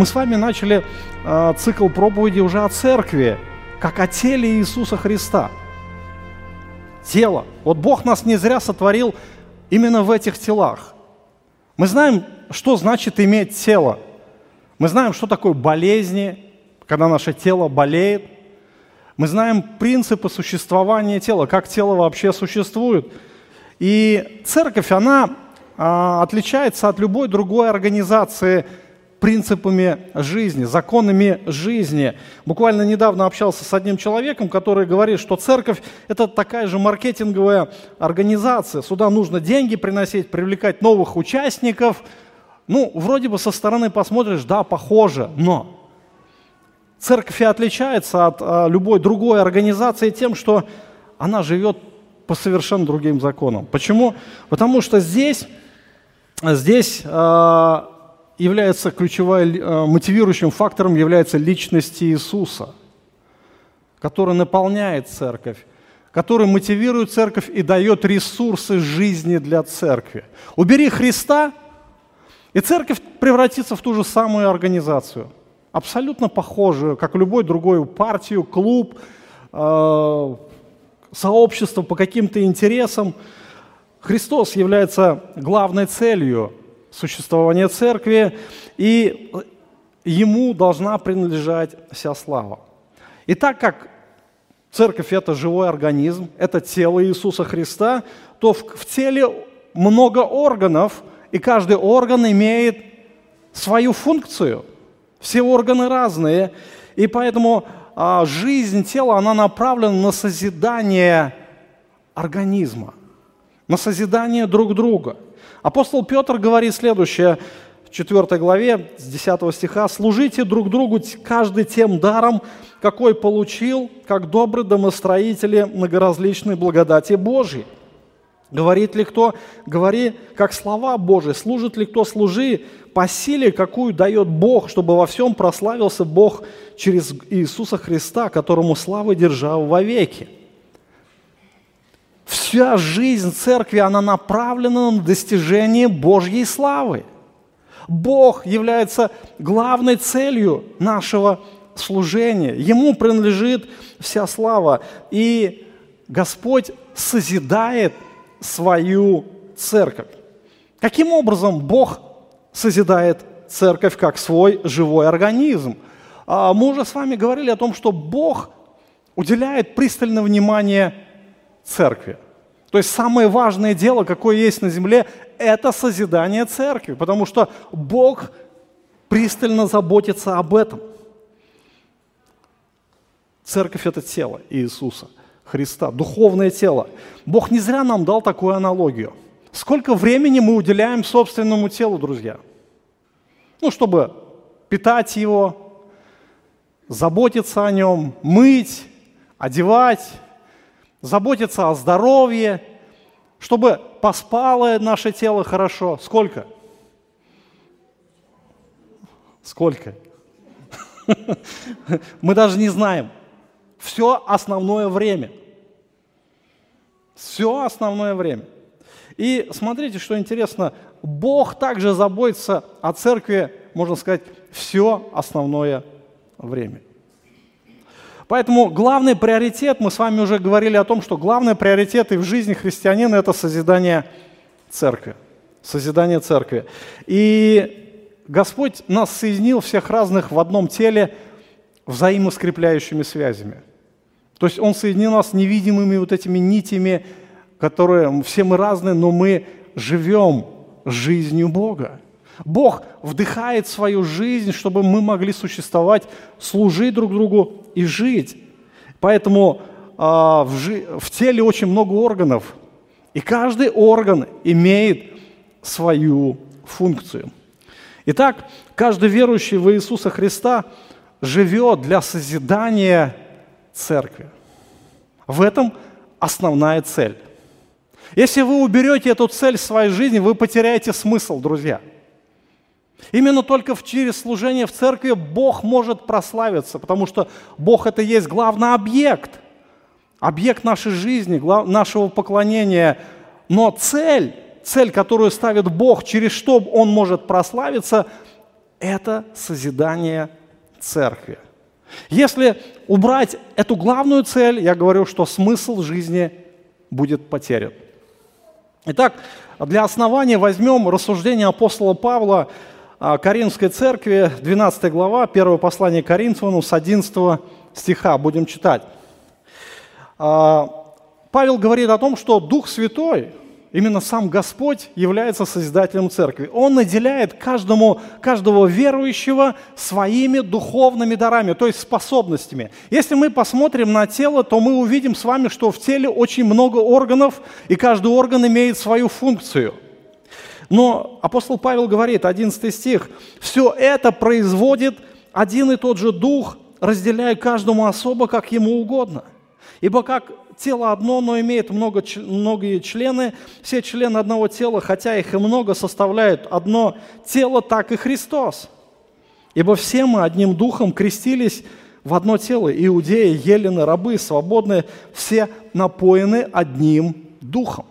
мы с вами начали э, цикл проповеди уже о церкви, как о теле Иисуса Христа. Тело. Вот Бог нас не зря сотворил именно в этих телах. Мы знаем, что значит иметь тело. Мы знаем, что такое болезни, когда наше тело болеет. Мы знаем принципы существования тела, как тело вообще существует. И церковь, она а, отличается от любой другой организации принципами жизни, законами жизни. Буквально недавно общался с одним человеком, который говорит, что церковь – это такая же маркетинговая организация. Сюда нужно деньги приносить, привлекать новых участников. Ну, вроде бы со стороны посмотришь, да, похоже, но церковь и отличается от а, любой другой организации тем, что она живет по совершенно другим законам. Почему? Потому что здесь, здесь а, является ключевым э, мотивирующим фактором является личность Иисуса, который наполняет церковь, который мотивирует церковь и дает ресурсы жизни для церкви. Убери Христа, и церковь превратится в ту же самую организацию, абсолютно похожую, как любой другой партию, клуб, э, сообщество по каким-то интересам. Христос является главной целью существования церкви, и ему должна принадлежать вся слава. И так как церковь – это живой организм, это тело Иисуса Христа, то в, в теле много органов, и каждый орган имеет свою функцию. Все органы разные, и поэтому а, жизнь тела, она направлена на созидание организма, на созидание друг друга – Апостол Петр говорит следующее в 4 главе, с 10 стиха, «Служите друг другу каждый тем даром, какой получил, как добрые домостроители многоразличной благодати Божьей». Говорит ли кто? Говори, как слова Божии. Служит ли кто? Служи по силе, какую дает Бог, чтобы во всем прославился Бог через Иисуса Христа, которому слава держава вовеки. веки. Вся жизнь церкви, она направлена на достижение Божьей славы. Бог является главной целью нашего служения. Ему принадлежит вся слава. И Господь созидает свою церковь. Каким образом Бог созидает церковь как свой живой организм? А, мы уже с вами говорили о том, что Бог уделяет пристальное внимание церкви. То есть самое важное дело, какое есть на земле, это созидание церкви, потому что Бог пристально заботится об этом. Церковь – это тело Иисуса Христа, духовное тело. Бог не зря нам дал такую аналогию. Сколько времени мы уделяем собственному телу, друзья? Ну, чтобы питать его, заботиться о нем, мыть, одевать, заботиться о здоровье, чтобы поспало наше тело хорошо. Сколько? Сколько? Мы даже не знаем. Все основное время. Все основное время. И смотрите, что интересно, Бог также заботится о церкви, можно сказать, все основное время. Поэтому главный приоритет, мы с вами уже говорили о том, что главный приоритет и в жизни христианина – это созидание церкви. Созидание церкви. И Господь нас соединил всех разных в одном теле взаимоскрепляющими связями. То есть Он соединил нас невидимыми вот этими нитями, которые все мы разные, но мы живем жизнью Бога. Бог вдыхает свою жизнь, чтобы мы могли существовать, служить друг другу и жить. Поэтому э, в, жи- в теле очень много органов, и каждый орган имеет свою функцию. Итак, каждый верующий в Иисуса Христа живет для созидания церкви. В этом основная цель. Если вы уберете эту цель в своей жизни, вы потеряете смысл, друзья – Именно только через служение в церкви Бог может прославиться, потому что Бог это есть главный объект, объект нашей жизни, нашего поклонения. Но цель, цель, которую ставит Бог, через что Он может прославиться, это созидание церкви. Если убрать эту главную цель, я говорю, что смысл жизни будет потерян. Итак, для основания возьмем рассуждение апостола Павла Каринской церкви, 12 глава, первое послание Коринфянам с 11 стиха. Будем читать. А, Павел говорит о том, что Дух Святой, именно сам Господь является Созидателем Церкви. Он наделяет каждому, каждого верующего своими духовными дарами, то есть способностями. Если мы посмотрим на тело, то мы увидим с вами, что в теле очень много органов, и каждый орган имеет свою функцию. Но апостол Павел говорит, 11 стих, «Все это производит один и тот же Дух, разделяя каждому особо, как ему угодно». Ибо как тело одно, но имеет много, многие члены, все члены одного тела, хотя их и много, составляют одно тело, так и Христос. Ибо все мы одним духом крестились в одно тело. Иудеи, елены, рабы, свободные, все напоены одним духом.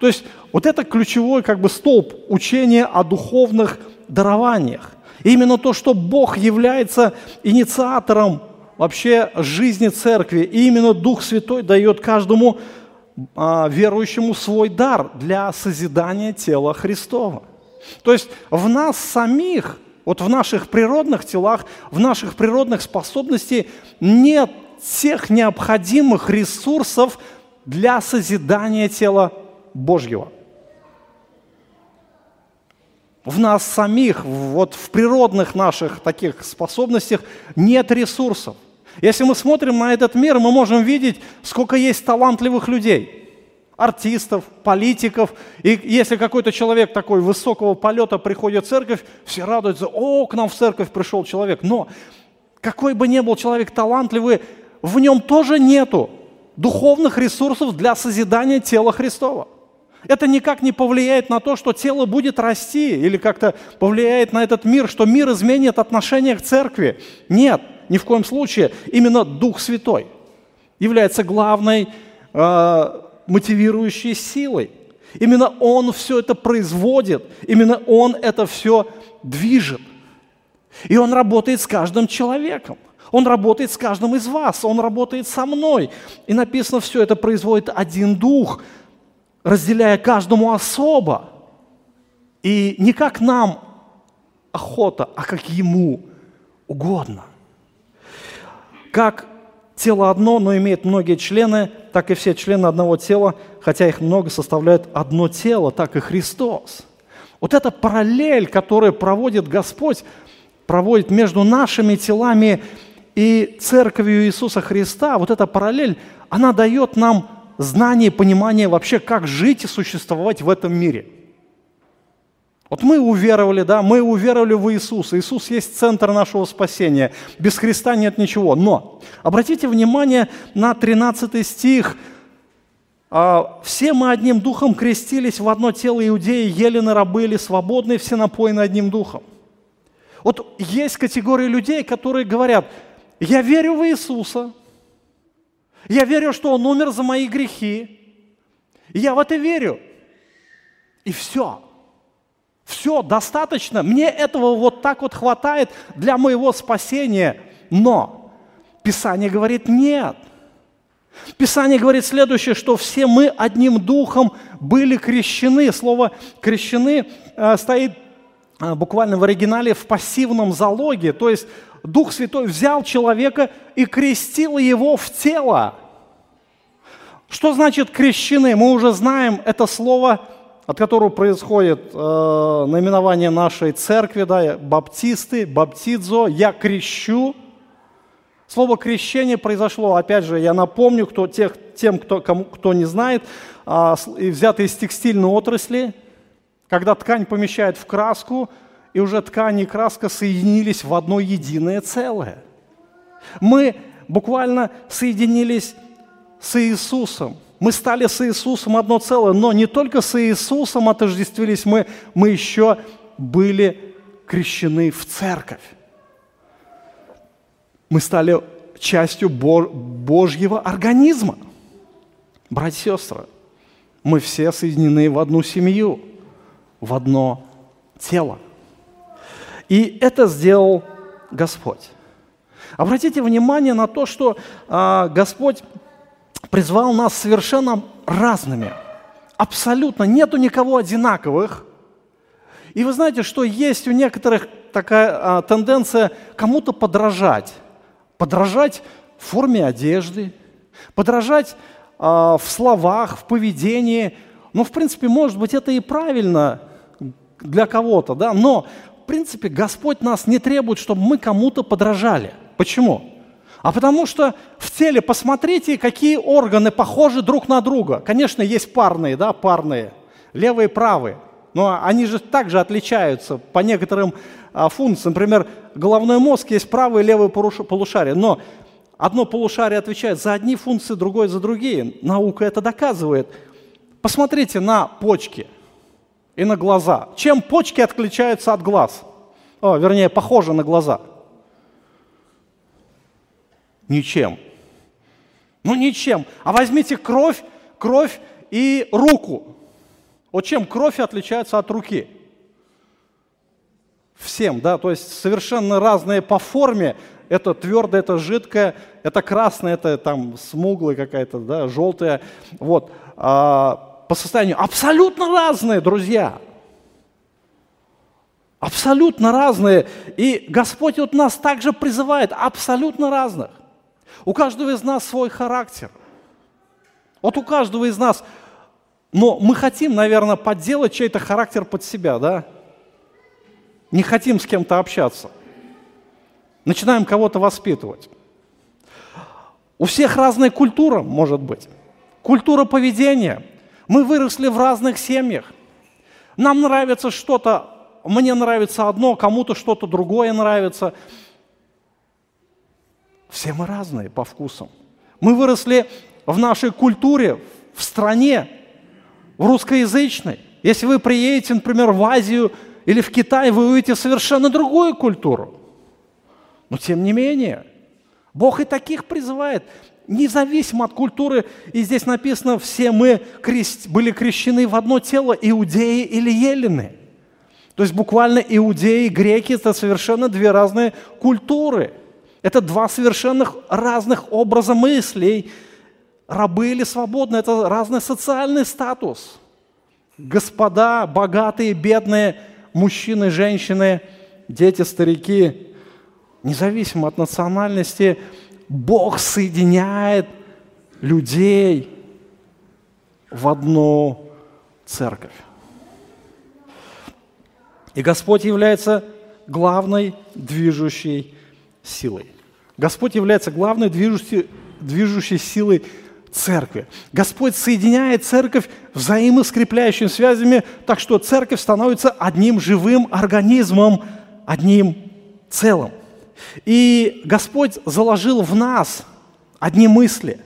То есть вот это ключевой как бы столб учения о духовных дарованиях. И именно то, что Бог является инициатором вообще жизни церкви. И именно Дух Святой дает каждому а, верующему свой дар для созидания тела Христова. То есть в нас самих, вот в наших природных телах, в наших природных способностях нет всех необходимых ресурсов для созидания тела Божьего. В нас самих, вот в природных наших таких способностях нет ресурсов. Если мы смотрим на этот мир, мы можем видеть, сколько есть талантливых людей артистов, политиков. И если какой-то человек такой высокого полета приходит в церковь, все радуются, о, к нам в церковь пришел человек. Но какой бы ни был человек талантливый, в нем тоже нету духовных ресурсов для созидания тела Христова. Это никак не повлияет на то, что тело будет расти или как-то повлияет на этот мир, что мир изменит отношение к церкви. Нет – ни в коем случае. Именно Дух Святой является главной э, мотивирующей силой. Именно Он все это производит, именно Он это все движет. И Он работает с каждым человеком. Он работает с каждым из вас, Он работает со мной. И написано, все это производит один дух, разделяя каждому особо. И не как нам охота, а как Ему угодно. Как тело одно, но имеет многие члены, так и все члены одного тела, хотя их много, составляют одно тело, так и Христос. Вот эта параллель, которую проводит Господь, проводит между нашими телами и церковью Иисуса Христа, вот эта параллель, она дает нам знание, понимание вообще, как жить и существовать в этом мире – вот мы уверовали, да, мы уверовали в Иисуса. Иисус есть центр нашего спасения. Без Христа нет ничего. Но обратите внимание на 13 стих. «А, «Все мы одним духом крестились в одно тело иудеи, елены, рабы или свободные, все напоены одним духом». Вот есть категория людей, которые говорят, я верю в Иисуса, я верю, что Он умер за мои грехи, я в это верю. И все – все, достаточно. Мне этого вот так вот хватает для моего спасения. Но Писание говорит нет. Писание говорит следующее, что все мы одним духом были крещены. Слово «крещены» э, стоит э, буквально в оригинале в пассивном залоге. То есть Дух Святой взял человека и крестил его в тело. Что значит крещены? Мы уже знаем это слово от которого происходит э, наименование нашей церкви, да, баптисты, баптидзо, я крещу. Слово крещение произошло, опять же, я напомню кто, тех, тем, кто, кому, кто не знает, э, взято из текстильной отрасли, когда ткань помещают в краску, и уже ткань и краска соединились в одно единое целое. Мы буквально соединились с Иисусом. Мы стали с Иисусом одно целое, но не только с Иисусом отождествились мы, мы еще были крещены в церковь. Мы стали частью Божьего организма. Братья и сестры, мы все соединены в одну семью, в одно тело. И это сделал Господь. Обратите внимание на то, что а, Господь призвал нас совершенно разными. Абсолютно. Нету никого одинаковых. И вы знаете, что есть у некоторых такая а, тенденция кому-то подражать. Подражать в форме одежды, подражать а, в словах, в поведении. Ну, в принципе, может быть, это и правильно для кого-то, да, но, в принципе, Господь нас не требует, чтобы мы кому-то подражали – Почему? А потому что в теле, посмотрите, какие органы похожи друг на друга. Конечно, есть парные, да, парные, левые и правые. Но они же также отличаются по некоторым а, функциям. Например, головной мозг есть правое и левое полушарие. Но одно полушарие отвечает за одни функции, другое за другие. Наука это доказывает. Посмотрите на почки и на глаза. Чем почки отличаются от глаз? О, вернее, похожи на глаза – Ничем. Ну ничем. А возьмите кровь, кровь и руку. Вот чем кровь отличается от руки? Всем, да, то есть совершенно разные по форме. Это твердое, это жидкое, это красное, это там смуглое какая-то, да, желтое. Вот. А, по состоянию абсолютно разные, друзья. Абсолютно разные. И Господь вот нас также призывает абсолютно разных. У каждого из нас свой характер. Вот у каждого из нас. Но мы хотим, наверное, подделать чей-то характер под себя, да? Не хотим с кем-то общаться. Начинаем кого-то воспитывать. У всех разная культура, может быть. Культура поведения. Мы выросли в разных семьях. Нам нравится что-то, мне нравится одно, кому-то что-то другое нравится. Все мы разные по вкусам. Мы выросли в нашей культуре, в стране, в русскоязычной. Если вы приедете, например, в Азию или в Китай, вы увидите совершенно другую культуру. Но тем не менее, Бог и таких призывает, независимо от культуры. И здесь написано, все мы крест, были крещены в одно тело, иудеи или елены. То есть буквально иудеи и греки – это совершенно две разные культуры – это два совершенно разных образа мыслей. Рабы или свободные – это разный социальный статус. Господа, богатые, бедные, мужчины, женщины, дети, старики, независимо от национальности, Бог соединяет людей в одну церковь. И Господь является главной движущей силой. Господь является главной движущей, движущей силой церкви. Господь соединяет церковь взаимоскрепляющими связями, так что церковь становится одним живым организмом, одним целым. И Господь заложил в нас одни мысли,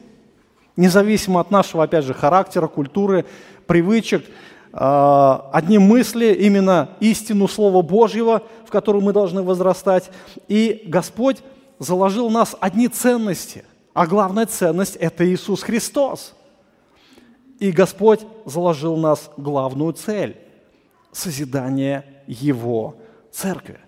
независимо от нашего, опять же, характера, культуры, привычек, а, одни мысли, именно истину Слова Божьего, в которую мы должны возрастать. И Господь заложил в нас одни ценности, а главная ценность – это Иисус Христос. И Господь заложил в нас главную цель – созидание Его Церкви.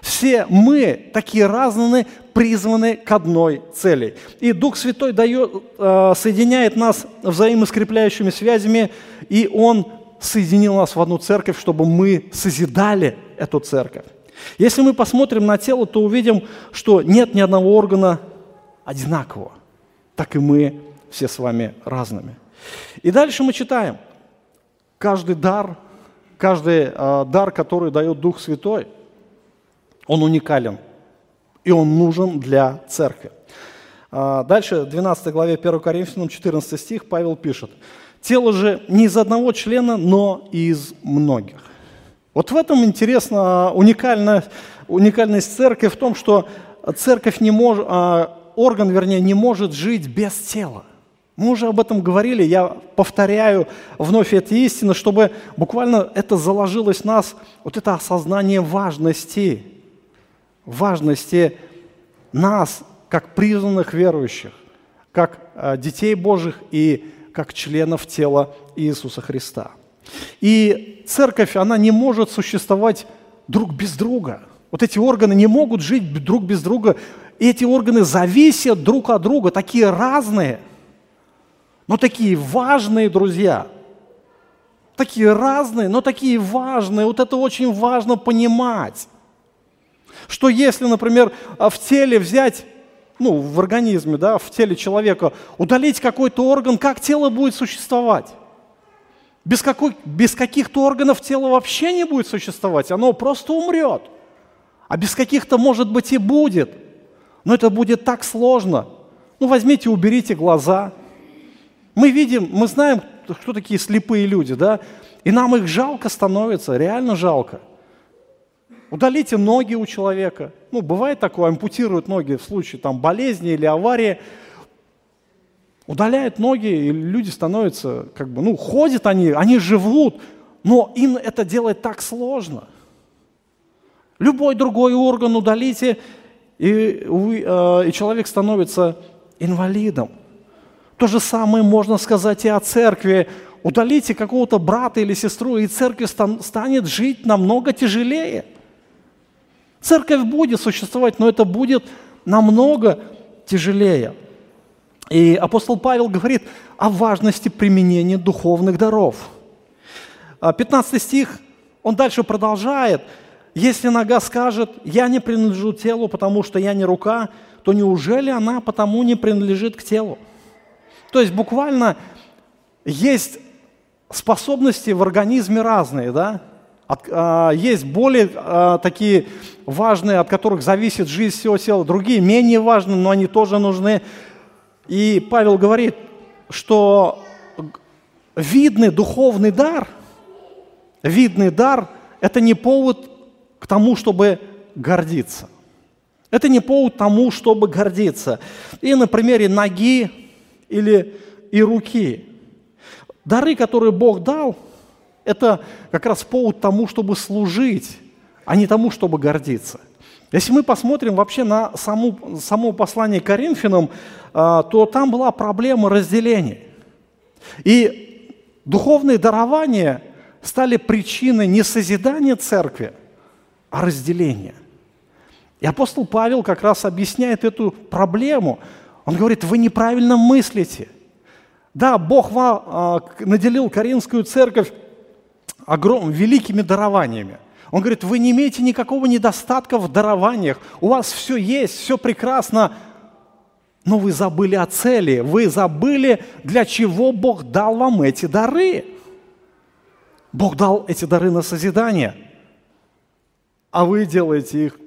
Все мы, такие разные, призваны к одной цели. И Дух Святой дает, э, соединяет нас взаимоскрепляющими связями, и Он соединил нас в одну церковь, чтобы мы созидали эту церковь. Если мы посмотрим на тело, то увидим, что нет ни одного органа одинакового. Так и мы все с вами разными. И дальше мы читаем. Каждый дар, каждый э, дар, который дает Дух Святой, он уникален. И он нужен для церкви. А, дальше, в 12 главе 1 Коринфянам, 14 стих, Павел пишет. «Тело же не из одного члена, но из многих». Вот в этом интересно уникальная, уникальность церкви в том, что церковь не может, а, орган, вернее, не может жить без тела. Мы уже об этом говорили, я повторяю вновь эти истины, чтобы буквально это заложилось в нас, вот это осознание важности, важности нас, как признанных верующих, как а, детей Божьих и как членов тела Иисуса Христа. И церковь, она не может существовать друг без друга. Вот эти органы не могут жить друг без друга. Эти органы зависят друг от друга, такие разные, но такие важные, друзья. Такие разные, но такие важные. Вот это очень важно понимать. Что если, например, в теле взять, ну, в организме, да, в теле человека, удалить какой-то орган, как тело будет существовать? Без, какой, без каких-то органов тело вообще не будет существовать, оно просто умрет. А без каких-то, может быть, и будет. Но это будет так сложно. Ну, возьмите, уберите глаза. Мы видим, мы знаем, кто такие слепые люди, да? И нам их жалко становится, реально жалко. Удалите ноги у человека. Ну, бывает такое, ампутируют ноги в случае там, болезни или аварии. Удаляют ноги, и люди становятся, как бы, ну, ходят они, они живут, но им это делать так сложно – Любой другой орган удалите, и, э, и человек становится инвалидом. То же самое можно сказать и о церкви. Удалите какого-то брата или сестру, и церковь станет жить намного тяжелее. Церковь будет существовать, но это будет намного тяжелее. И апостол Павел говорит о важности применения духовных даров. 15 а, стих, он дальше продолжает – если нога скажет, я не принадлежу телу, потому что я не рука, то неужели она потому не принадлежит к телу? То есть буквально есть способности в организме разные, да? От, а, есть более а, такие важные, от которых зависит жизнь всего тела, другие менее важные, но они тоже нужны. И Павел говорит, что видный духовный дар, видный дар – это не повод к тому, чтобы гордиться. Это не повод тому, чтобы гордиться. И на примере ноги или и руки. Дары, которые Бог дал, это как раз повод тому, чтобы служить, а не тому, чтобы гордиться. Если мы посмотрим вообще на саму, само послание Коринфянам, а, то там была проблема разделения. И духовные дарования стали причиной не созидания церкви, а разделение. И апостол Павел как раз объясняет эту проблему. Он говорит, вы неправильно мыслите. Да, Бог а, наделил Каринскую церковь огром, великими дарованиями. Он говорит, вы не имеете никакого недостатка в дарованиях, у вас все есть, все прекрасно, но вы забыли о цели, вы забыли, для чего Бог дал вам эти дары. Бог дал эти дары на созидание – а вы делаете их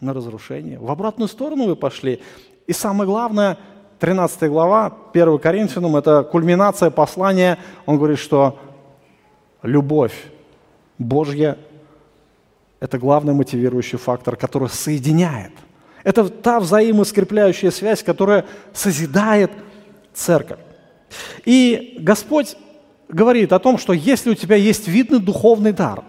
на разрушение. В обратную сторону вы пошли. И самое главное, 13 глава, 1 Коринфянам, это кульминация послания. Он говорит, что любовь Божья – это главный мотивирующий фактор, который соединяет. Это та взаимоскрепляющая связь, которая созидает церковь. И Господь говорит о том, что если у тебя есть видный духовный дар,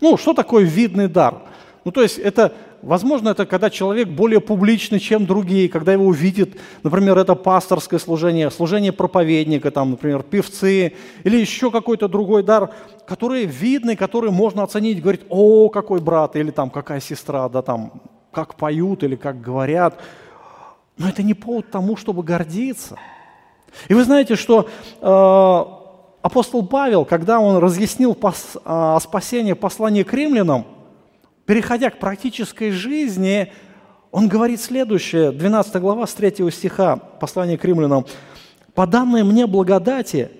ну, что такое видный дар? Ну, то есть это, возможно, это когда человек более публичный, чем другие, когда его увидит, например, это пасторское служение, служение проповедника, там, например, певцы или еще какой-то другой дар, который видный, который можно оценить, говорить, о, какой брат, или там какая сестра, да, там, как поют или как говорят. Но это не повод тому, чтобы гордиться. И вы знаете, что э, апостол Павел, когда он разъяснил пос, э, спасение послания к римлянам, переходя к практической жизни, он говорит следующее, 12 глава с 3 стиха, послание к римлянам. «По данной мне благодати,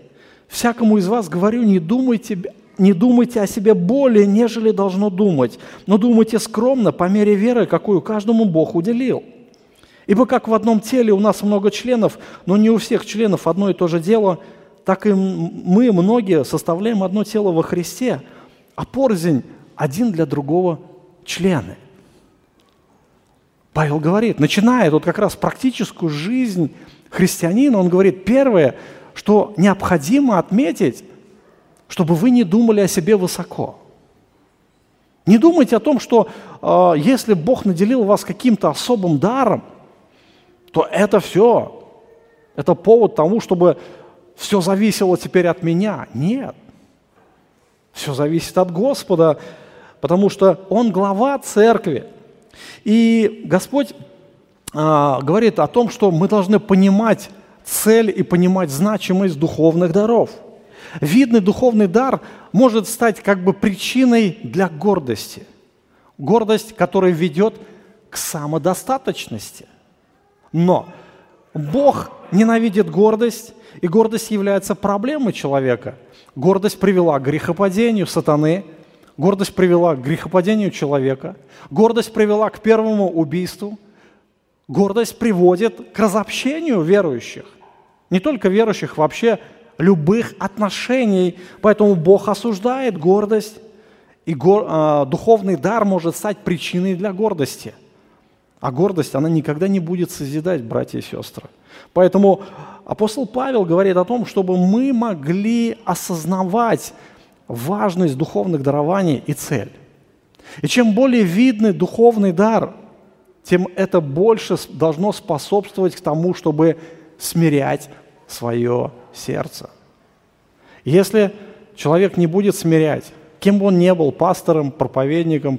всякому из вас говорю, не думайте, не думайте о себе более, нежели должно думать, но думайте скромно, по мере веры, какую каждому Бог уделил. Ибо как в одном теле у нас много членов, но не у всех членов одно и то же дело, так и мы, многие, составляем одно тело во Христе, а порзень один для другого члены. Павел говорит, начиная вот как раз практическую жизнь христианина, он говорит, первое, что необходимо отметить, чтобы вы не думали о себе высоко. Не думайте о том, что э, если Бог наделил вас каким-то особым даром, то это все, это повод тому, чтобы все зависело теперь от меня. Нет. Все зависит от Господа. Потому что Он глава церкви. И Господь а, говорит о том, что мы должны понимать цель и понимать значимость духовных даров. Видный духовный дар может стать как бы причиной для гордости. Гордость, которая ведет к самодостаточности. Но Бог ненавидит гордость, и гордость является проблемой человека. Гордость привела к грехопадению сатаны, гордость привела к грехопадению человека, гордость привела к первому убийству, гордость приводит к разобщению верующих. Не только верующих, вообще любых отношений. Поэтому Бог осуждает гордость, и гор, э, духовный дар может стать причиной для гордости. А гордость, она никогда не будет созидать, братья и сестры. Поэтому апостол Павел говорит о том, чтобы мы могли осознавать важность духовных дарований и цель. И чем более видный духовный дар, тем это больше должно способствовать к тому, чтобы смирять свое сердце. Если человек не будет смирять, кем бы он ни был, пастором, проповедником,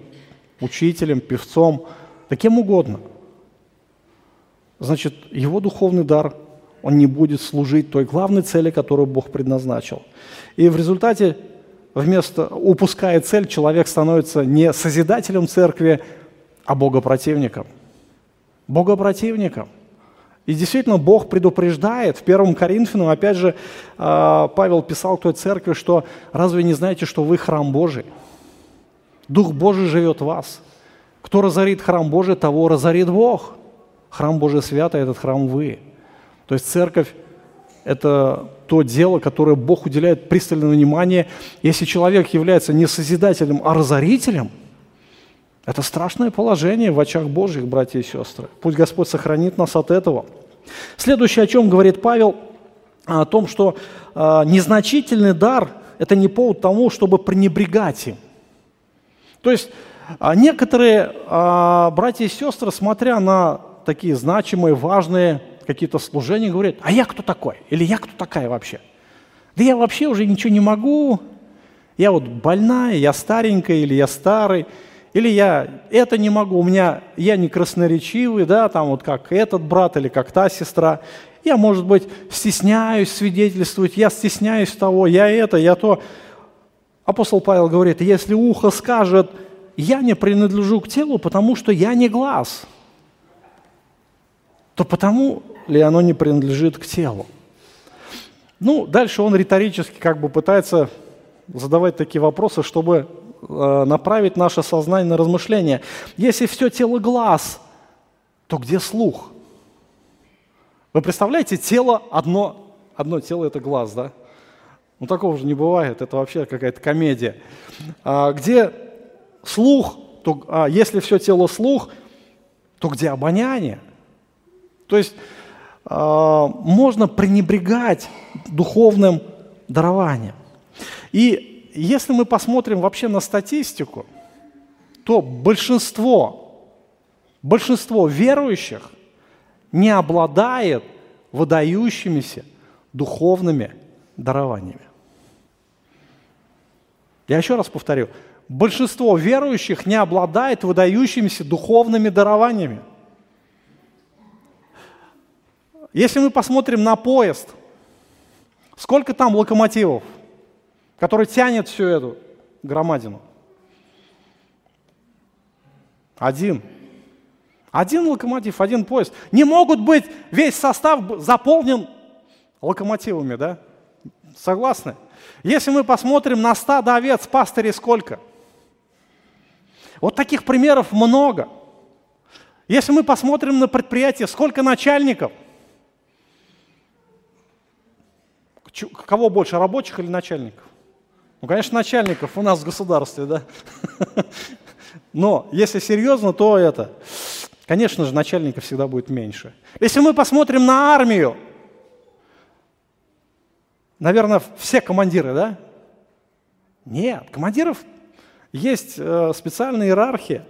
учителем, певцом, да кем угодно, значит, его духовный дар, он не будет служить той главной цели, которую Бог предназначил. И в результате, вместо упуская цель, человек становится не созидателем церкви, а богопротивником. Богопротивником – и действительно, Бог предупреждает. В первом Коринфянам, опять же, а, Павел писал той церкви, что «разве не знаете, что вы храм Божий? Дух Божий живет в вас. Кто разорит храм Божий, того разорит Бог. Храм Божий святый, этот храм вы». То есть церковь – это то дело, которое Бог уделяет пристальное внимание. Если человек является не созидателем, а разорителем – это страшное положение в очах Божьих, братья и сестры. Пусть Господь сохранит нас от этого. Следующее, о чем говорит Павел, о том, что э, незначительный дар – это не повод тому, чтобы пренебрегать им. То есть э, некоторые братья и сестры, смотря на такие значимые, важные какие-то служения, говорят, а я кто такой? Или я кто такая вообще? Да я вообще уже ничего не могу, я вот больная, я старенькая или я старый – или я это не могу, у меня, я не красноречивый, да, там вот как этот брат или как та сестра. Я, может быть, стесняюсь свидетельствовать, я стесняюсь того, я это, я то. Апостол Павел говорит, если ухо скажет, я не принадлежу к телу, потому что я не глаз, то потому ли оно не принадлежит к телу? Ну, дальше он риторически как бы пытается задавать такие вопросы, чтобы Э, направить наше сознание на размышление. Если все тело глаз, то где слух? Вы представляете, тело одно, одно тело это глаз, да? Ну такого же не бывает, это вообще какая-то комедия. А, где слух, то, а, если все тело слух, то где обоняние? То есть можно пренебрегать духовным дарованием. И если мы посмотрим вообще на статистику, то большинство, большинство верующих не обладает выдающимися духовными дарованиями. Я еще раз повторю, большинство верующих не обладает выдающимися духовными дарованиями. Если мы посмотрим на поезд, сколько там локомотивов – который тянет всю эту громадину? Один. Один локомотив, один поезд. Не могут быть весь состав заполнен локомотивами, да? Согласны? Если мы посмотрим на стадо овец, пастырей сколько? Вот таких примеров много. Если мы посмотрим на предприятие, сколько начальников? Кого больше, рабочих или начальников? Ну, конечно, начальников у нас в государстве, да. Но если серьезно, то это, конечно же, начальников всегда будет меньше. Если мы посмотрим на армию, наверное, все командиры, да? Нет, командиров есть э, специальная иерархия.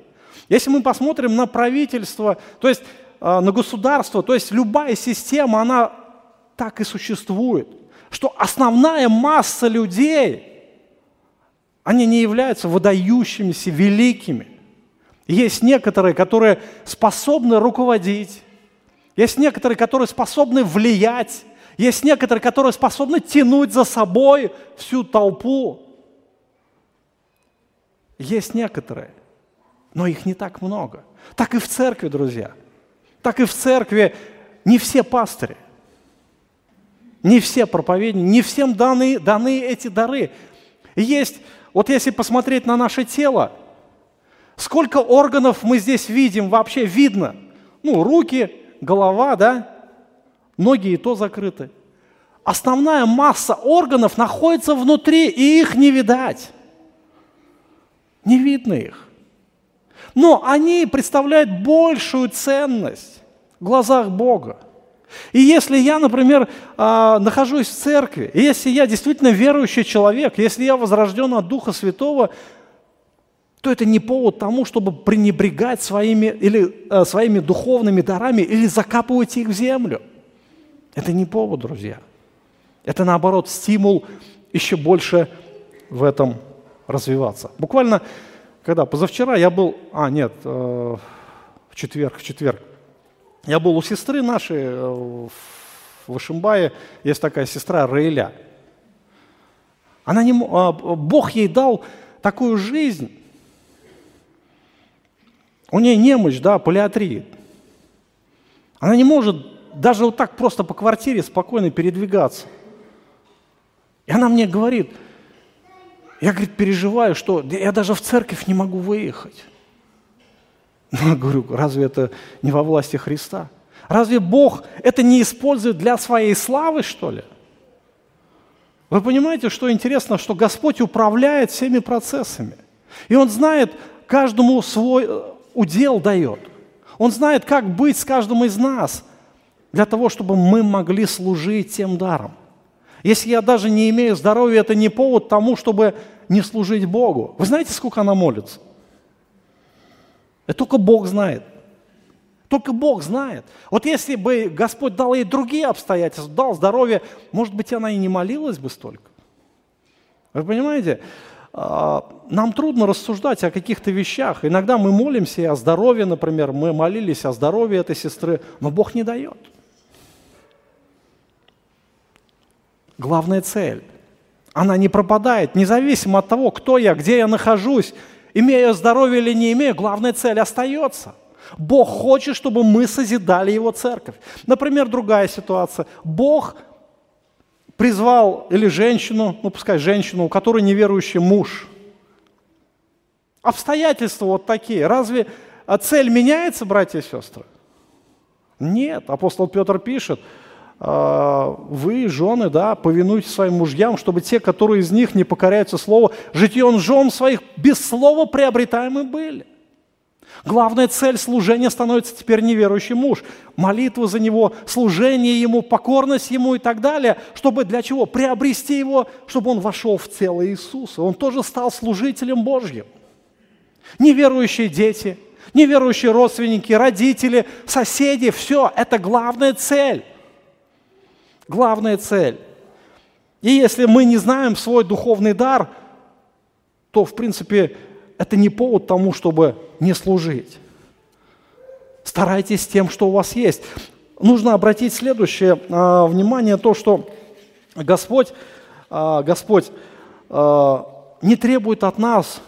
Если мы посмотрим на правительство, то есть э, на государство, то есть любая система, она так и существует, что основная масса людей – Они не являются выдающимися, великими. Есть некоторые, которые способны руководить. Есть некоторые, которые способны влиять. Есть некоторые, которые способны тянуть за собой всю толпу. Есть некоторые, но их не так много. Так и в церкви, друзья. Так и в церкви не все пастыри, не все проповедники, не всем даны, даны эти дары. Есть, вот если посмотреть на наше тело, сколько органов мы здесь видим, вообще видно. Ну, руки, голова, да, ноги и то закрыты. Основная масса органов находится внутри, и их не видать. Не видно их. Но они представляют большую ценность в глазах Бога. И если я, например, а, нахожусь в церкви, если я действительно верующий человек, если я возрожден от Духа Святого, то это не повод тому, чтобы пренебрегать своими, или, э, своими духовными дарами или закапывать их в землю. Это не повод, друзья. Это, наоборот, стимул еще больше в этом развиваться. Буквально, когда позавчера я был, а нет, э, в четверг, в четверг, я был у сестры нашей э, в Ишимбае, есть такая сестра Раиля. Она не, а, Бог ей дал такую жизнь, у нее немощь, да, полиатрия. Она не может даже вот так просто по квартире спокойно передвигаться. И она мне говорит, я, говорит, переживаю, что я даже в церковь не могу выехать. Я говорю, разве это не во власти Христа? Разве Бог это не использует для своей славы, что ли? Вы понимаете, что интересно, что Господь управляет всеми процессами. И Он знает, каждому свой э, удел дает. Он знает, как быть с каждым из нас, для того, чтобы мы могли служить тем даром. Если я даже не имею здоровья, это не повод тому, чтобы не служить Богу. Вы знаете, сколько она молится? Это только Бог знает. Только Бог знает. Вот если бы Господь дал ей другие обстоятельства, дал здоровье, может быть, она и не молилась бы столько. Вы понимаете? А, нам трудно рассуждать о каких-то вещах. Иногда мы молимся о здоровье, например, мы молились о здоровье этой сестры, но Бог не дает. Главная цель. Она не пропадает, независимо от того, кто я, где я нахожусь, имея здоровье или не имея, главная цель остается. Бог хочет, чтобы мы созидали Его церковь. Например, другая ситуация. Бог призвал или женщину, ну пускай женщину, у которой неверующий муж. Обстоятельства вот такие. Разве цель меняется, братья и сестры? Нет. Апостол Петр пишет – вы, жены, да, повинуйтесь своим мужьям, чтобы те, которые из них не покоряются слову, житьем жен своих без слова приобретаемы были. Главная цель служения становится теперь неверующий муж. Молитва за него, служение ему, покорность ему и так далее. Чтобы для чего? Приобрести его, чтобы он вошел в тело Иисуса. Он тоже стал служителем Божьим. Неверующие дети, неверующие родственники, родители, соседи – все, это главная цель главная цель. И если мы не знаем свой духовный дар, то, в принципе, это не повод тому, чтобы не служить. Старайтесь тем, что у вас есть. Нужно обратить следующее э, внимание, то, что Господь, э, Господь э, не требует от нас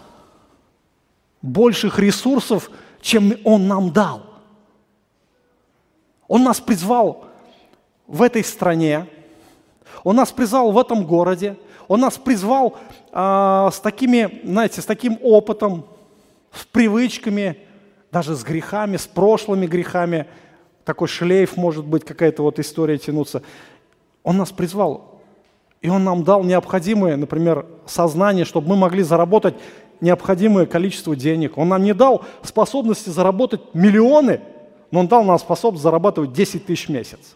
больших ресурсов, чем Он нам дал. Он нас призвал в этой стране, Он нас призвал в этом городе, Он нас призвал э, с такими, знаете, с таким опытом, с привычками, даже с грехами, с прошлыми грехами. Такой шлейф, может быть, какая-то вот история тянуться. Он нас призвал, и Он нам дал необходимое, например, сознание, чтобы мы могли заработать необходимое количество денег. Он нам не дал способности заработать миллионы, но Он дал нам способность зарабатывать 10 тысяч в месяц.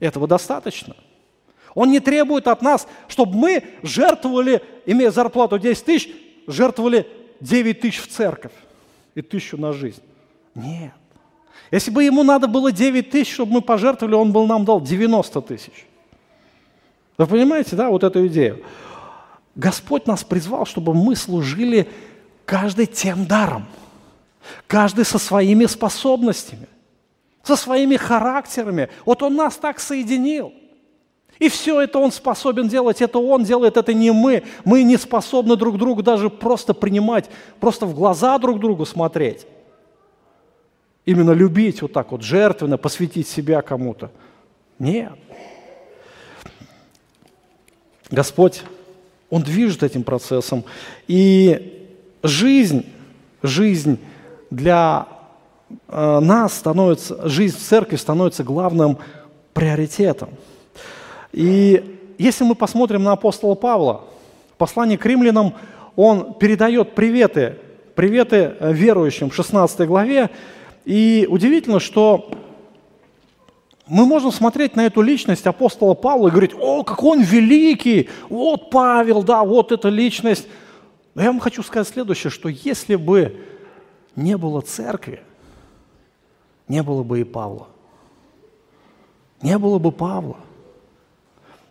Этого достаточно. Он не требует от нас, чтобы мы жертвовали, имея зарплату 10 тысяч, жертвовали 9 тысяч в церковь и тысячу на жизнь. Нет. Если бы ему надо было 9 тысяч, чтобы мы пожертвовали, он бы нам дал 90 тысяч. Вы понимаете, да, вот эту идею? Господь нас призвал, чтобы мы служили каждый тем даром, каждый со своими способностями, со своими характерами. Вот Он нас так соединил. И все это Он способен делать, это Он делает, это не мы. Мы не способны друг другу даже просто принимать, просто в глаза друг другу смотреть. Именно любить вот так вот жертвенно, посвятить себя кому-то. Нет. Господь он движет этим процессом. И жизнь, жизнь для нас становится, жизнь в церкви становится главным приоритетом. И если мы посмотрим на апостола Павла, послание к римлянам, он передает приветы, приветы верующим в 16 главе. И удивительно, что мы можем смотреть на эту личность апостола Павла и говорить, о, какой он великий, вот Павел, да, вот эта личность. Но я вам хочу сказать следующее, что если бы не было церкви, не было бы и Павла. Не было бы Павла.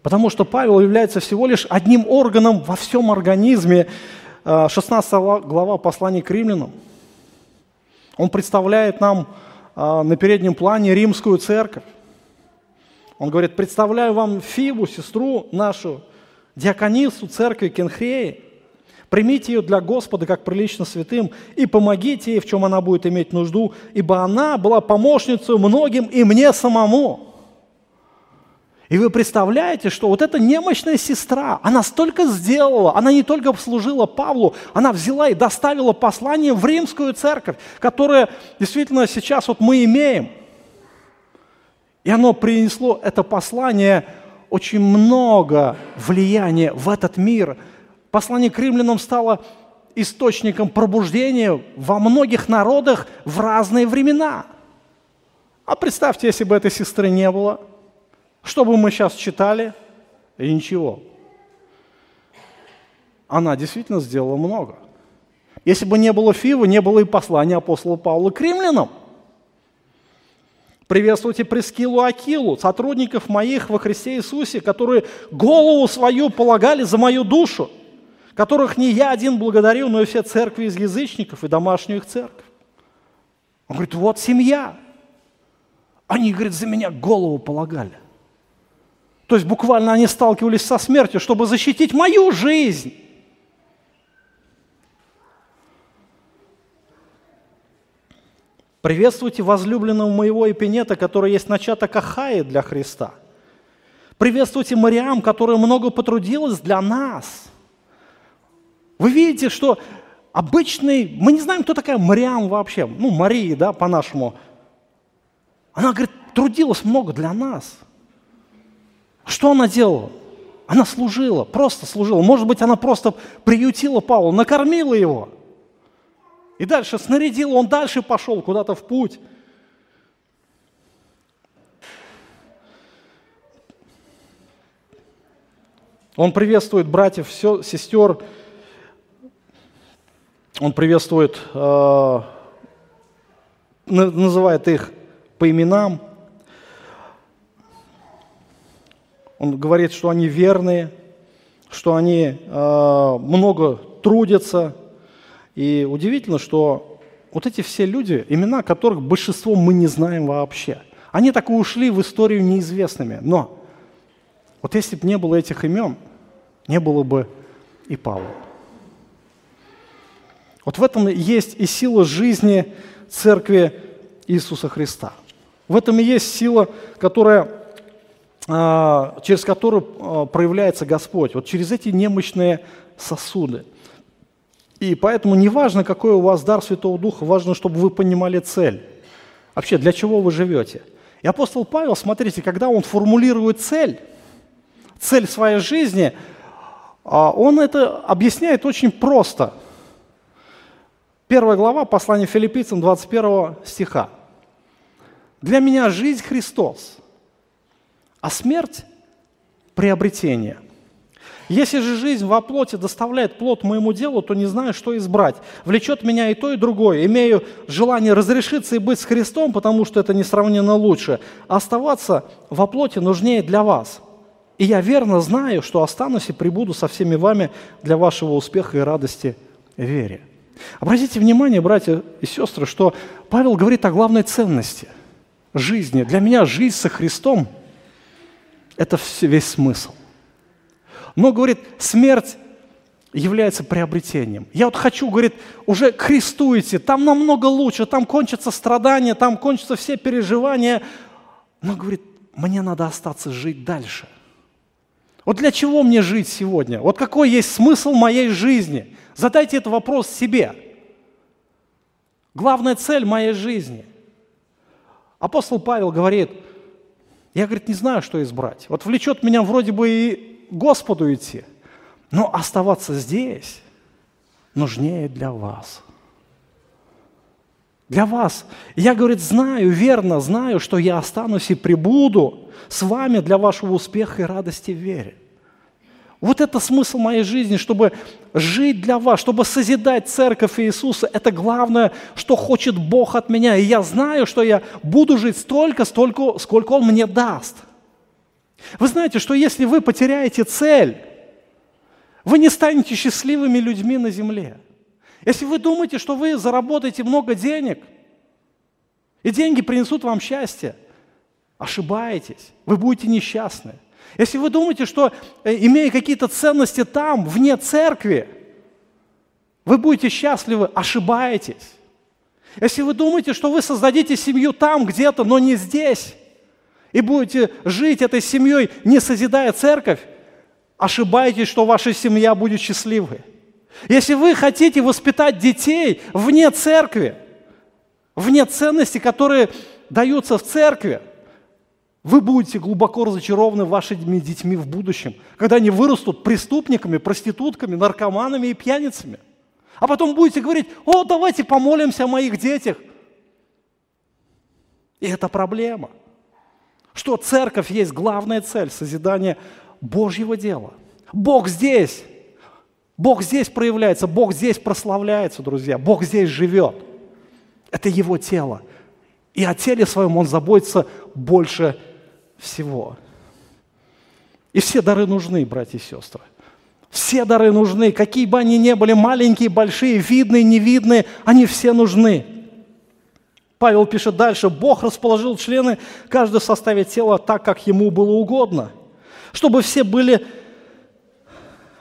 Потому что Павел является всего лишь одним органом во всем организме. 16 э, глава послания к римлянам. Он представляет нам э, на переднем плане римскую церковь. Он говорит, представляю вам Фиву, сестру нашу, диаконису церкви Кенхреи. Примите ее для Господа как прилично святым и помогите ей, в чем она будет иметь нужду, ибо она была помощницей многим и мне самому. И вы представляете, что вот эта немощная сестра, она столько сделала, она не только служила Павлу, она взяла и доставила послание в римскую церковь, которая действительно сейчас вот мы имеем – и оно принесло, это послание, очень много влияния в этот мир. Послание к римлянам стало источником пробуждения во многих народах в разные времена. А представьте, если бы этой сестры не было, что бы мы сейчас читали? И ничего. Она действительно сделала много. Если бы не было Фивы, не было и послания апостола Павла к римлянам – Приветствуйте Прескилу Акилу, сотрудников моих во Христе Иисусе, которые голову свою полагали за мою душу, которых не я один благодарил, но и все церкви из язычников и домашнюю их церковь. Он говорит, вот семья. Они, говорит, за меня голову полагали. То есть буквально они сталкивались со смертью, чтобы защитить мою жизнь. Приветствуйте возлюбленного моего Эпинета, который есть начаток Ахаи для Христа. Приветствуйте Мариам, которая много потрудилась для нас. Вы видите, что обычный, мы не знаем, кто такая Мариам вообще, ну, Мария, да, по-нашему. Она, говорит, трудилась много для нас. Что она делала? Она служила, просто служила. Может быть, она просто приютила Павла, накормила его – и дальше снарядил, он дальше пошел куда-то в путь. Он приветствует братьев, сестер, он приветствует, э, называет их по именам. Он говорит, что они верные, что они э, много трудятся, и удивительно, что вот эти все люди, имена которых большинство мы не знаем вообще, они так и ушли в историю неизвестными. Но вот если бы не было этих имен, не было бы и Павла. Вот в этом есть и сила жизни Церкви Иисуса Христа. В этом и есть сила, которая, а, через которую а, проявляется Господь. Вот через эти немощные сосуды – и поэтому не важно, какой у вас дар Святого Духа, важно, чтобы вы понимали цель. Вообще, для чего вы живете. И апостол Павел, смотрите, когда он формулирует цель, цель своей жизни, а, он это объясняет очень просто. Первая глава послания филиппийцам 21 стиха. «Для меня жизнь Христос, а смерть – приобретение». Если же жизнь во плоти доставляет плод моему делу, то не знаю, что избрать. Влечет меня и то, и другое. Имею желание разрешиться и быть с Христом, потому что это несравненно лучше. оставаться во плоти нужнее для вас. И я верно знаю, что останусь и прибуду со всеми вами для вашего успеха и радости вере. Обратите внимание, братья и сестры, что Павел говорит о главной ценности жизни. Для меня жизнь со Христом – это весь смысл. Но, говорит, смерть является приобретением. Я вот хочу, говорит, уже к Христу идти, там намного лучше, там кончатся страдания, там кончатся все переживания. Но, говорит, мне надо остаться жить дальше. Вот для чего мне жить сегодня? Вот какой есть смысл моей жизни? Задайте этот вопрос себе. Главная цель моей жизни. Апостол Павел говорит, я, говорит, не знаю, что избрать. Вот влечет меня вроде бы и Господу идти, но оставаться здесь нужнее для вас. Для вас. Я, говорит, знаю, верно знаю, что я останусь и прибуду с вами для вашего успеха и радости в вере. Вот это смысл моей жизни, чтобы жить для вас, чтобы созидать церковь Иисуса. Это главное, что хочет Бог от меня. И я знаю, что я буду жить столько, столько, сколько Он мне даст. Вы знаете, что если вы потеряете цель, вы не станете счастливыми людьми на земле. Если вы думаете, что вы заработаете много денег, и деньги принесут вам счастье, ошибаетесь, вы будете несчастны. Если вы думаете, что э, имея какие-то ценности там, вне церкви, вы будете счастливы, ошибаетесь. Если вы думаете, что вы создадите семью там где-то, но не здесь, и будете жить этой семьей, не созидая церковь, ошибаетесь, что ваша семья будет счастливой. Если вы хотите воспитать детей вне церкви, вне ценностей, которые даются в церкви, вы будете глубоко разочарованы вашими детьми в будущем, когда они вырастут преступниками, проститутками, наркоманами и пьяницами. А потом будете говорить, о, давайте помолимся о моих детях. И это проблема. Что церковь есть главная цель созидания Божьего дела. Бог здесь. Бог здесь проявляется, Бог здесь прославляется, друзья. Бог здесь живет. Это Его тело. И о теле своем Он заботится больше всего. И все дары нужны, братья и сестры. Все дары нужны, какие бы они ни были, маленькие, большие, видные, невидные, они все нужны. Павел пишет дальше, Бог расположил члены каждой в составе тела так, как ему было угодно, чтобы все были...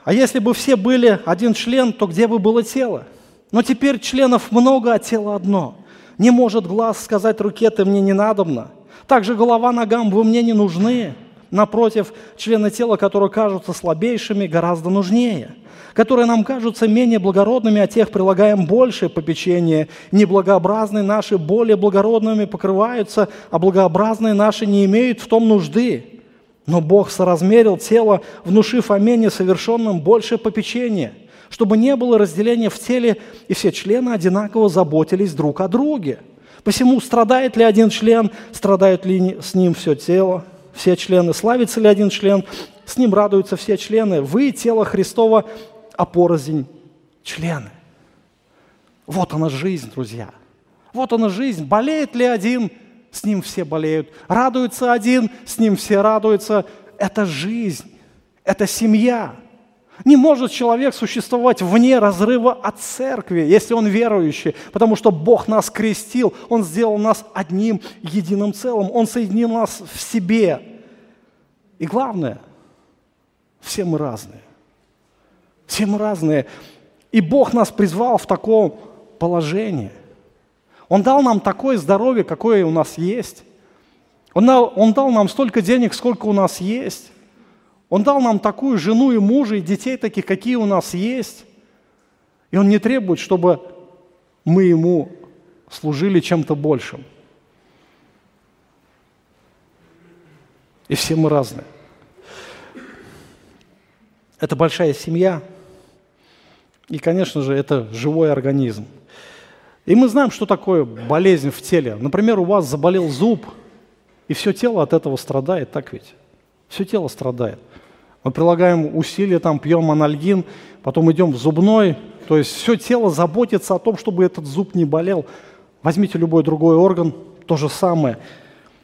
А если бы все были один член, то где бы было тело? Но теперь членов много, а тело одно. Не может глаз сказать руке, ты мне не надобно, также голова ногам вы мне не нужны. Напротив, члены тела, которые кажутся слабейшими, гораздо нужнее. Которые нам кажутся менее благородными, а тех прилагаем большее попечение. Неблагообразные наши более благородными покрываются, а благообразные наши не имеют в том нужды. Но Бог соразмерил тело, внушив о менее совершенном большее попечение, чтобы не было разделения в теле, и все члены одинаково заботились друг о друге – Посему страдает ли один член, страдают ли с ним все тело, все члены, славится ли один член, с ним радуются все члены. Вы, тело Христова, а порознь члены. Вот она жизнь, друзья. Вот она жизнь. Болеет ли один, с ним все болеют. Радуется один, с ним все радуются. Это жизнь, это семья. Не может человек существовать вне разрыва от церкви, если он верующий, потому что Бог нас крестил, Он сделал нас одним единым целым, Он соединил нас в себе. И главное, все мы разные. Все мы разные. И Бог нас призвал в таком положении. Он дал нам такое здоровье, какое у нас есть. Он дал, он дал нам столько денег, сколько у нас есть. Он дал нам такую жену и мужа, и детей таких, какие у нас есть. И Он не требует, чтобы мы Ему служили чем-то большим. И все мы разные. Это большая семья, и, конечно же, это живой организм. И мы знаем, что такое болезнь в теле. Например, у вас заболел зуб, и все тело от этого страдает, так ведь? Все тело страдает. Мы прилагаем усилия, там, пьем анальгин, потом идем в зубной. То есть все тело заботится о том, чтобы этот зуб не болел. Возьмите любой другой орган, то же самое.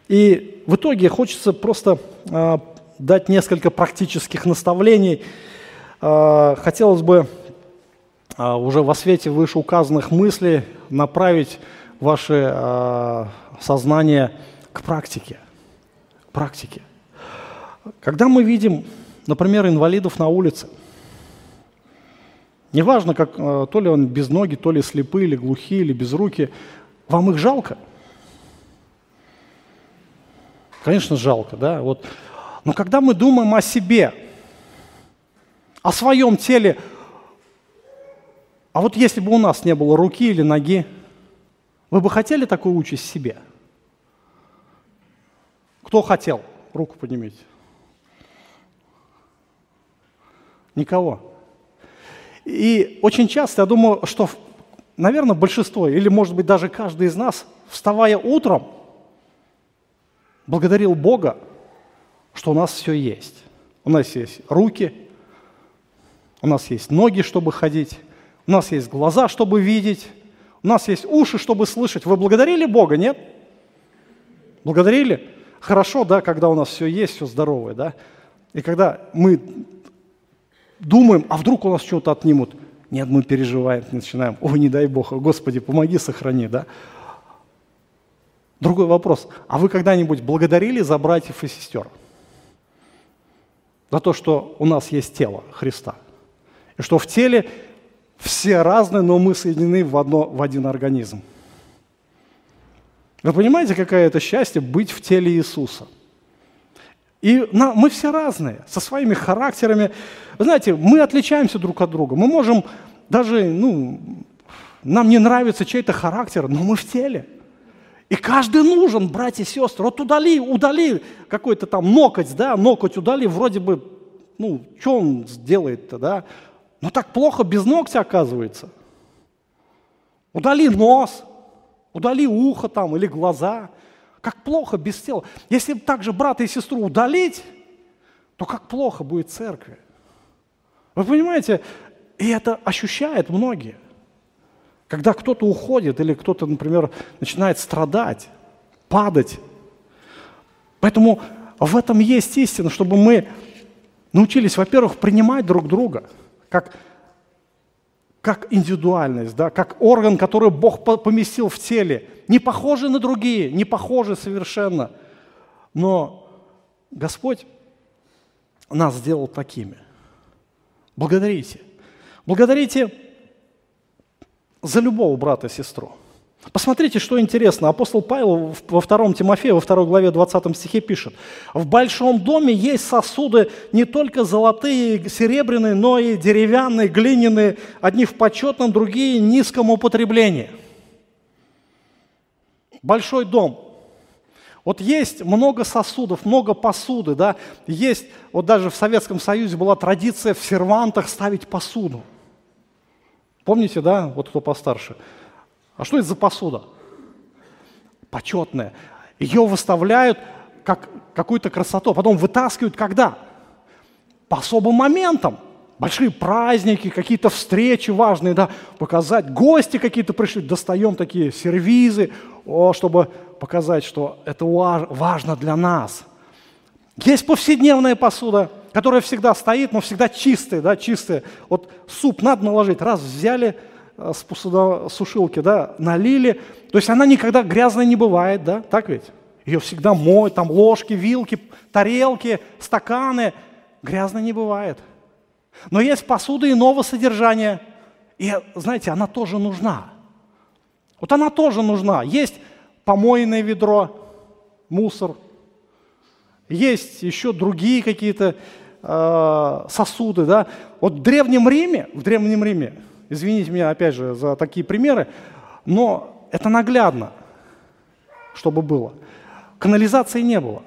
И в итоге хочется просто э, дать несколько практических наставлений. Э, хотелось бы э, уже во свете вышеуказанных мыслей направить ваше э, сознание к практике. К практике. Когда мы видим, например, инвалидов на улице, неважно, как, то ли он без ноги, то ли слепые, или глухие, или без руки, вам их жалко? Конечно, жалко, да? Вот. Но когда мы думаем о себе, о своем теле, а вот если бы у нас не было руки или ноги, вы бы хотели такую участь себе? Кто хотел? Руку поднимите. Никого. И очень часто я думаю, что, наверное, большинство, или, может быть, даже каждый из нас, вставая утром, благодарил Бога, что у нас все есть. У нас есть руки, у нас есть ноги, чтобы ходить, у нас есть глаза, чтобы видеть, у нас есть уши, чтобы слышать. Вы благодарили Бога, нет? Благодарили? Хорошо, да, когда у нас все есть, все здоровое, да? И когда мы думаем, а вдруг у нас что-то отнимут? Нет, мы переживаем, начинаем, ой, не дай Бог, Господи, помоги, сохрани, да? Другой вопрос. А вы когда-нибудь благодарили за братьев и сестер? За то, что у нас есть тело Христа. И что в теле все разные, но мы соединены в, одно, в один организм. Вы понимаете, какое это счастье быть в теле Иисуса? И мы все разные, со своими характерами. Вы знаете, мы отличаемся друг от друга. Мы можем даже, ну, нам не нравится чей-то характер, но мы в теле – и каждый нужен, братья и сестры. Вот удали, удали какой-то там ноготь, да, ноготь удали, вроде бы, ну, что он сделает-то, да? Но так плохо без ногтя оказывается. Удали нос, удали ухо там или глаза. Как плохо без тела. Если также брата и сестру удалить, то как плохо будет церкви. Вы понимаете, и это ощущают многие. Когда кто-то уходит или кто-то, например, начинает страдать, падать. Поэтому в этом есть истина, чтобы мы научились, во-первых, принимать друг друга как, как индивидуальность, да, как орган, который Бог поместил в теле. Не похожи на другие, не похожи совершенно. Но Господь нас сделал такими. Благодарите. Благодарите за любого брата и сестру. Посмотрите, что интересно. Апостол Павел во втором Тимофея, во второй главе 20 стихе пишет. «В большом доме есть сосуды не только золотые, серебряные, но и деревянные, глиняные, одни в почетном, другие в низком употреблении». Большой дом. Вот есть много сосудов, много посуды, да, есть, вот даже в Советском Союзе была традиция в сервантах ставить посуду. Помните, да, вот кто постарше? А что это за посуда? Почетная. Ее выставляют как какую-то красоту, а потом вытаскивают когда? По особым моментам. Большие праздники, какие-то встречи важные, да, показать. Гости какие-то пришли, достаем такие сервизы, о, чтобы показать, что это важно для нас. Есть повседневная посуда – которая всегда стоит, но всегда чистая, да, чистая. Вот суп надо наложить, раз взяли с сушилки, да, налили. То есть она никогда грязной не бывает, да, так ведь? Ее всегда моют, там ложки, вилки, тарелки, стаканы. Грязной не бывает. Но есть посуда иного содержания. И, знаете, она тоже нужна. Вот она тоже нужна. Есть помойное ведро, мусор. Есть еще другие какие-то Э, сосуды, да. Вот в Древнем Риме, в Древнем Риме, извините меня опять же за такие примеры, но это наглядно, чтобы было. Канализации не было.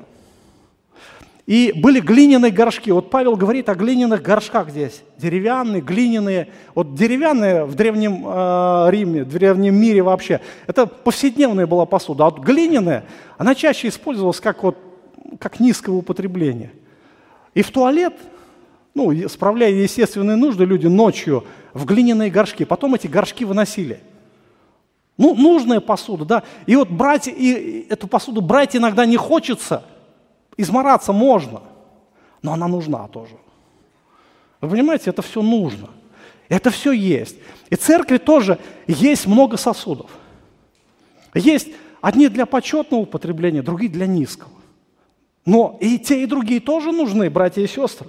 И были глиняные горшки. Вот Павел говорит о глиняных горшках здесь. Деревянные, глиняные. Вот деревянные в Древнем э, Риме, в Древнем мире вообще, это повседневная была посуда. А вот глиняная, она чаще использовалась как, вот, как низкого употребления – и в туалет, ну, справляя естественные нужды, люди ночью в глиняные горшки. Потом эти горшки выносили. Ну, нужная посуда, да. И вот брать и эту посуду брать иногда не хочется. Измораться можно. но она нужна тоже. Вы понимаете, это все нужно. Это все есть. И церкви тоже есть много сосудов. Есть одни для почетного употребления, другие для низкого. Но и те, и другие тоже нужны, братья и сестры.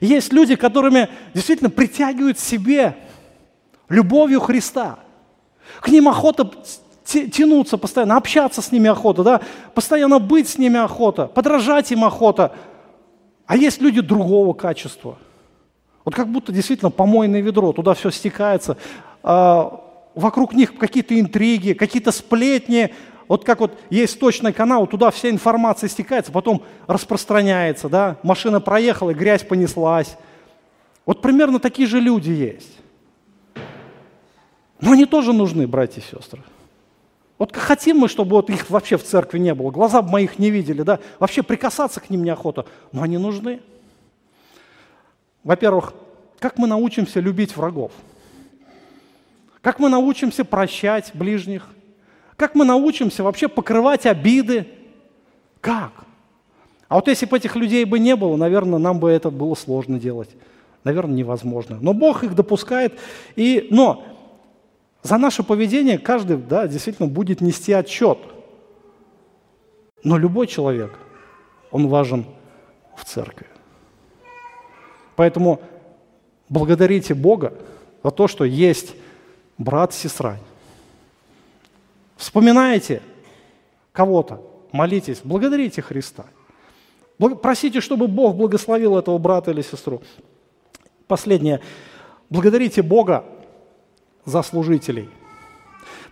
Есть люди, которыми действительно притягивают себе любовью Христа. К ним охота тянуться постоянно, общаться с ними охота, да? постоянно быть с ними охота, подражать им охота. А есть люди другого качества. Вот как будто действительно помойное ведро, туда все стекается, а, вокруг них какие-то интриги, какие-то сплетни, вот как вот есть точный канал, туда вся информация стекается, потом распространяется, да, машина проехала, грязь понеслась. Вот примерно такие же люди есть. Но они тоже нужны, братья и сестры. Вот хотим мы, чтобы вот их вообще в церкви не было, глаза бы моих не видели, да, вообще прикасаться к ним неохота, но они нужны. Во-первых, как мы научимся любить врагов? Как мы научимся прощать ближних? Как мы научимся вообще покрывать обиды? Как? А вот если бы этих людей бы не было, наверное, нам бы это было сложно делать. Наверное, невозможно. Но Бог их допускает. И, но за наше поведение каждый да, действительно будет нести отчет. Но любой человек, он важен в церкви. Поэтому благодарите Бога за то, что есть брат, сестра, Вспоминаете кого-то, молитесь, благодарите Христа. Просите, чтобы Бог благословил этого брата или сестру. Последнее. Благодарите Бога за служителей.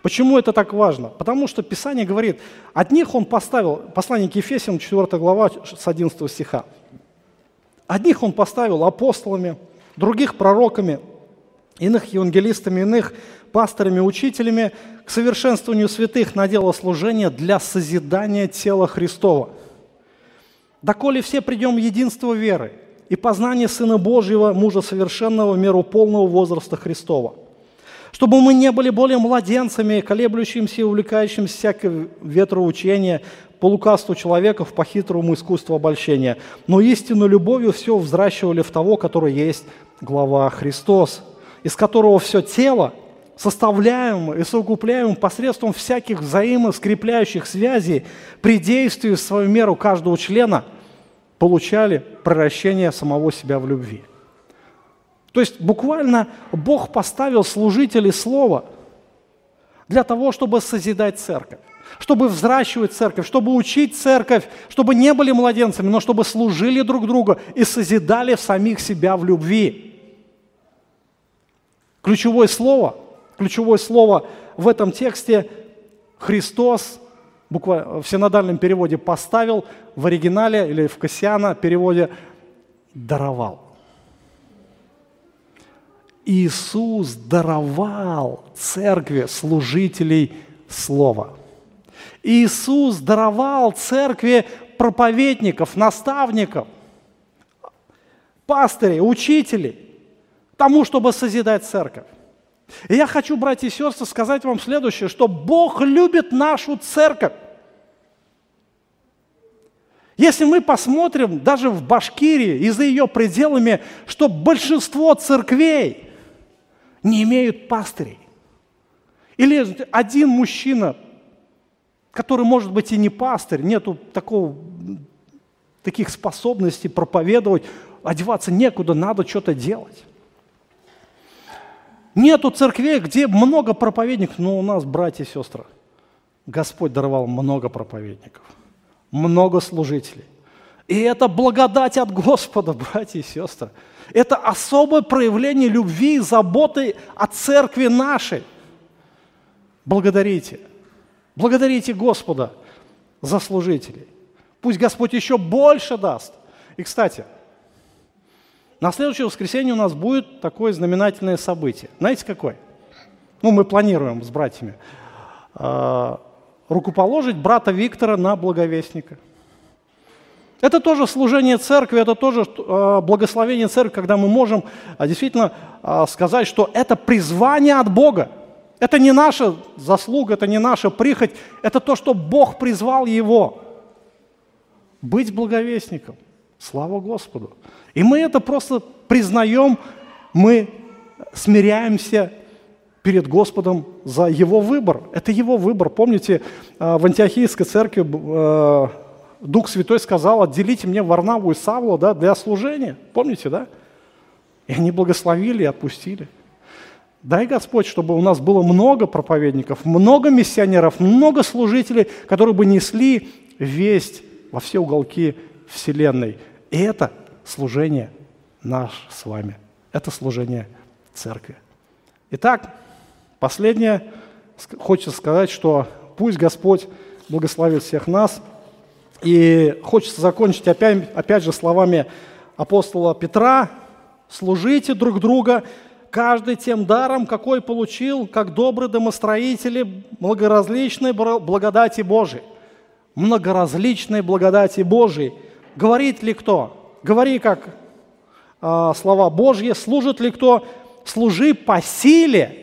Почему это так важно? Потому что Писание говорит, одних Он поставил, послание к Ефесям, 4 глава, с 11 стиха. Одних Он поставил апостолами, других пророками, иных евангелистами, иных пасторами, учителями к совершенствованию святых на дело служения для созидания тела Христова. Доколе все придем в единство веры и познание Сына Божьего, мужа совершенного, в меру полного возраста Христова. Чтобы мы не были более младенцами, колеблющимся и увлекающимся всякое ветроучение, по лукавству человеков, по хитрому искусству обольщения, но истинную любовью все взращивали в того, который есть глава Христос, из которого все тело – составляем и совокупляем посредством всяких взаимоскрепляющих связей при действии в свою меру каждого члена, получали превращение самого себя в любви. То есть буквально Бог поставил служителей Слова для того, чтобы созидать церковь, чтобы взращивать церковь, чтобы учить церковь, чтобы не были младенцами, но чтобы служили друг другу и созидали самих себя в любви. Ключевое слово – Ключевое слово в этом тексте Христос, буквально в синодальном переводе поставил, в оригинале или в Кассиана переводе даровал. Иисус даровал церкви служителей Слова. Иисус даровал церкви проповедников, наставников, пастырей, учителей, тому, чтобы созидать церковь. И я хочу, братья и сестры, сказать вам следующее, что Бог любит нашу церковь. Если мы посмотрим даже в Башкирии и за ее пределами, что большинство церквей не имеют пастырей. Или один мужчина, который, может быть, и не пастырь, нету такого, таких способностей проповедовать, одеваться некуда, надо что-то делать. Нету церквей, где много проповедников, но у нас, братья и сестры, Господь даровал много проповедников, много служителей. И это благодать от Господа, братья и сестры. Это особое проявление любви и заботы о церкви нашей. Благодарите. Благодарите Господа за служителей. Пусть Господь еще больше даст. И, кстати, на следующее воскресенье у нас будет такое знаменательное событие. Знаете какое? Ну, мы планируем с братьями. А, рукоположить брата Виктора на благовестника. Это тоже служение церкви, это тоже а, благословение церкви, когда мы можем а, действительно сказать, что это призвание от Бога. Это не наша заслуга, это не наша прихоть, это то, что Бог призвал его быть благовестником. Слава Господу. И мы это просто признаем, мы смиряемся перед Господом за Его выбор. Это Его выбор. Помните, а, в Антиохийской церкви а, Дух Святой сказал, отделите мне Варнаву и Савла да, для служения. Помните, да? И они благословили и отпустили. Дай Господь, чтобы у нас было много проповедников, много миссионеров, много служителей, которые бы несли весть во все уголки Вселенной. И это служение наш с вами. Это служение церкви. Итак, последнее хочется сказать, что пусть Господь благословит всех нас. И хочется закончить опять, опять же словами апостола Петра. Служите друг друга, каждый тем даром, какой получил, как добрые домостроители многоразличной благодати Божией. Многоразличной благодати Божией. Говорит ли кто? Говори, как а, слова Божьи. Служит ли кто? Служи по силе,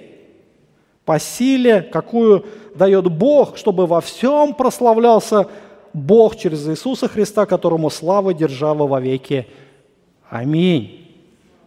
по силе, какую дает Бог, чтобы во всем прославлялся Бог через Иисуса Христа, которому слава, держава во веки. Аминь.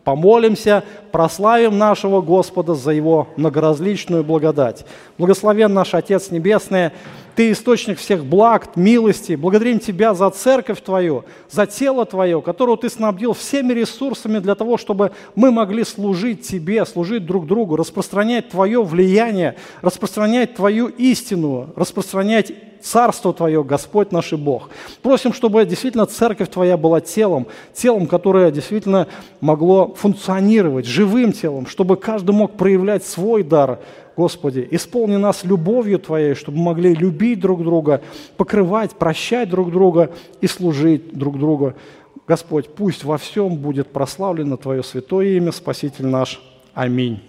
Помолимся, прославим нашего Господа за Его многоразличную благодать. Благословен наш Отец Небесный, Ты источник всех благ, милости. Благодарим Тебя за церковь Твою, за тело Твое, которого Ты снабдил всеми ресурсами для того, чтобы мы могли служить Тебе, служить друг другу, распространять Твое влияние, распространять Твою истину, распространять Царство Твое, Господь наш и Бог. Просим, чтобы действительно церковь Твоя была телом, телом, которое действительно могло функционировать, живым телом, чтобы каждый мог проявлять свой дар, Господи. Исполни нас любовью Твоей, чтобы мы могли любить друг друга, покрывать, прощать друг друга и служить друг другу. Господь, пусть во всем будет прославлено Твое святое имя, Спаситель наш. Аминь.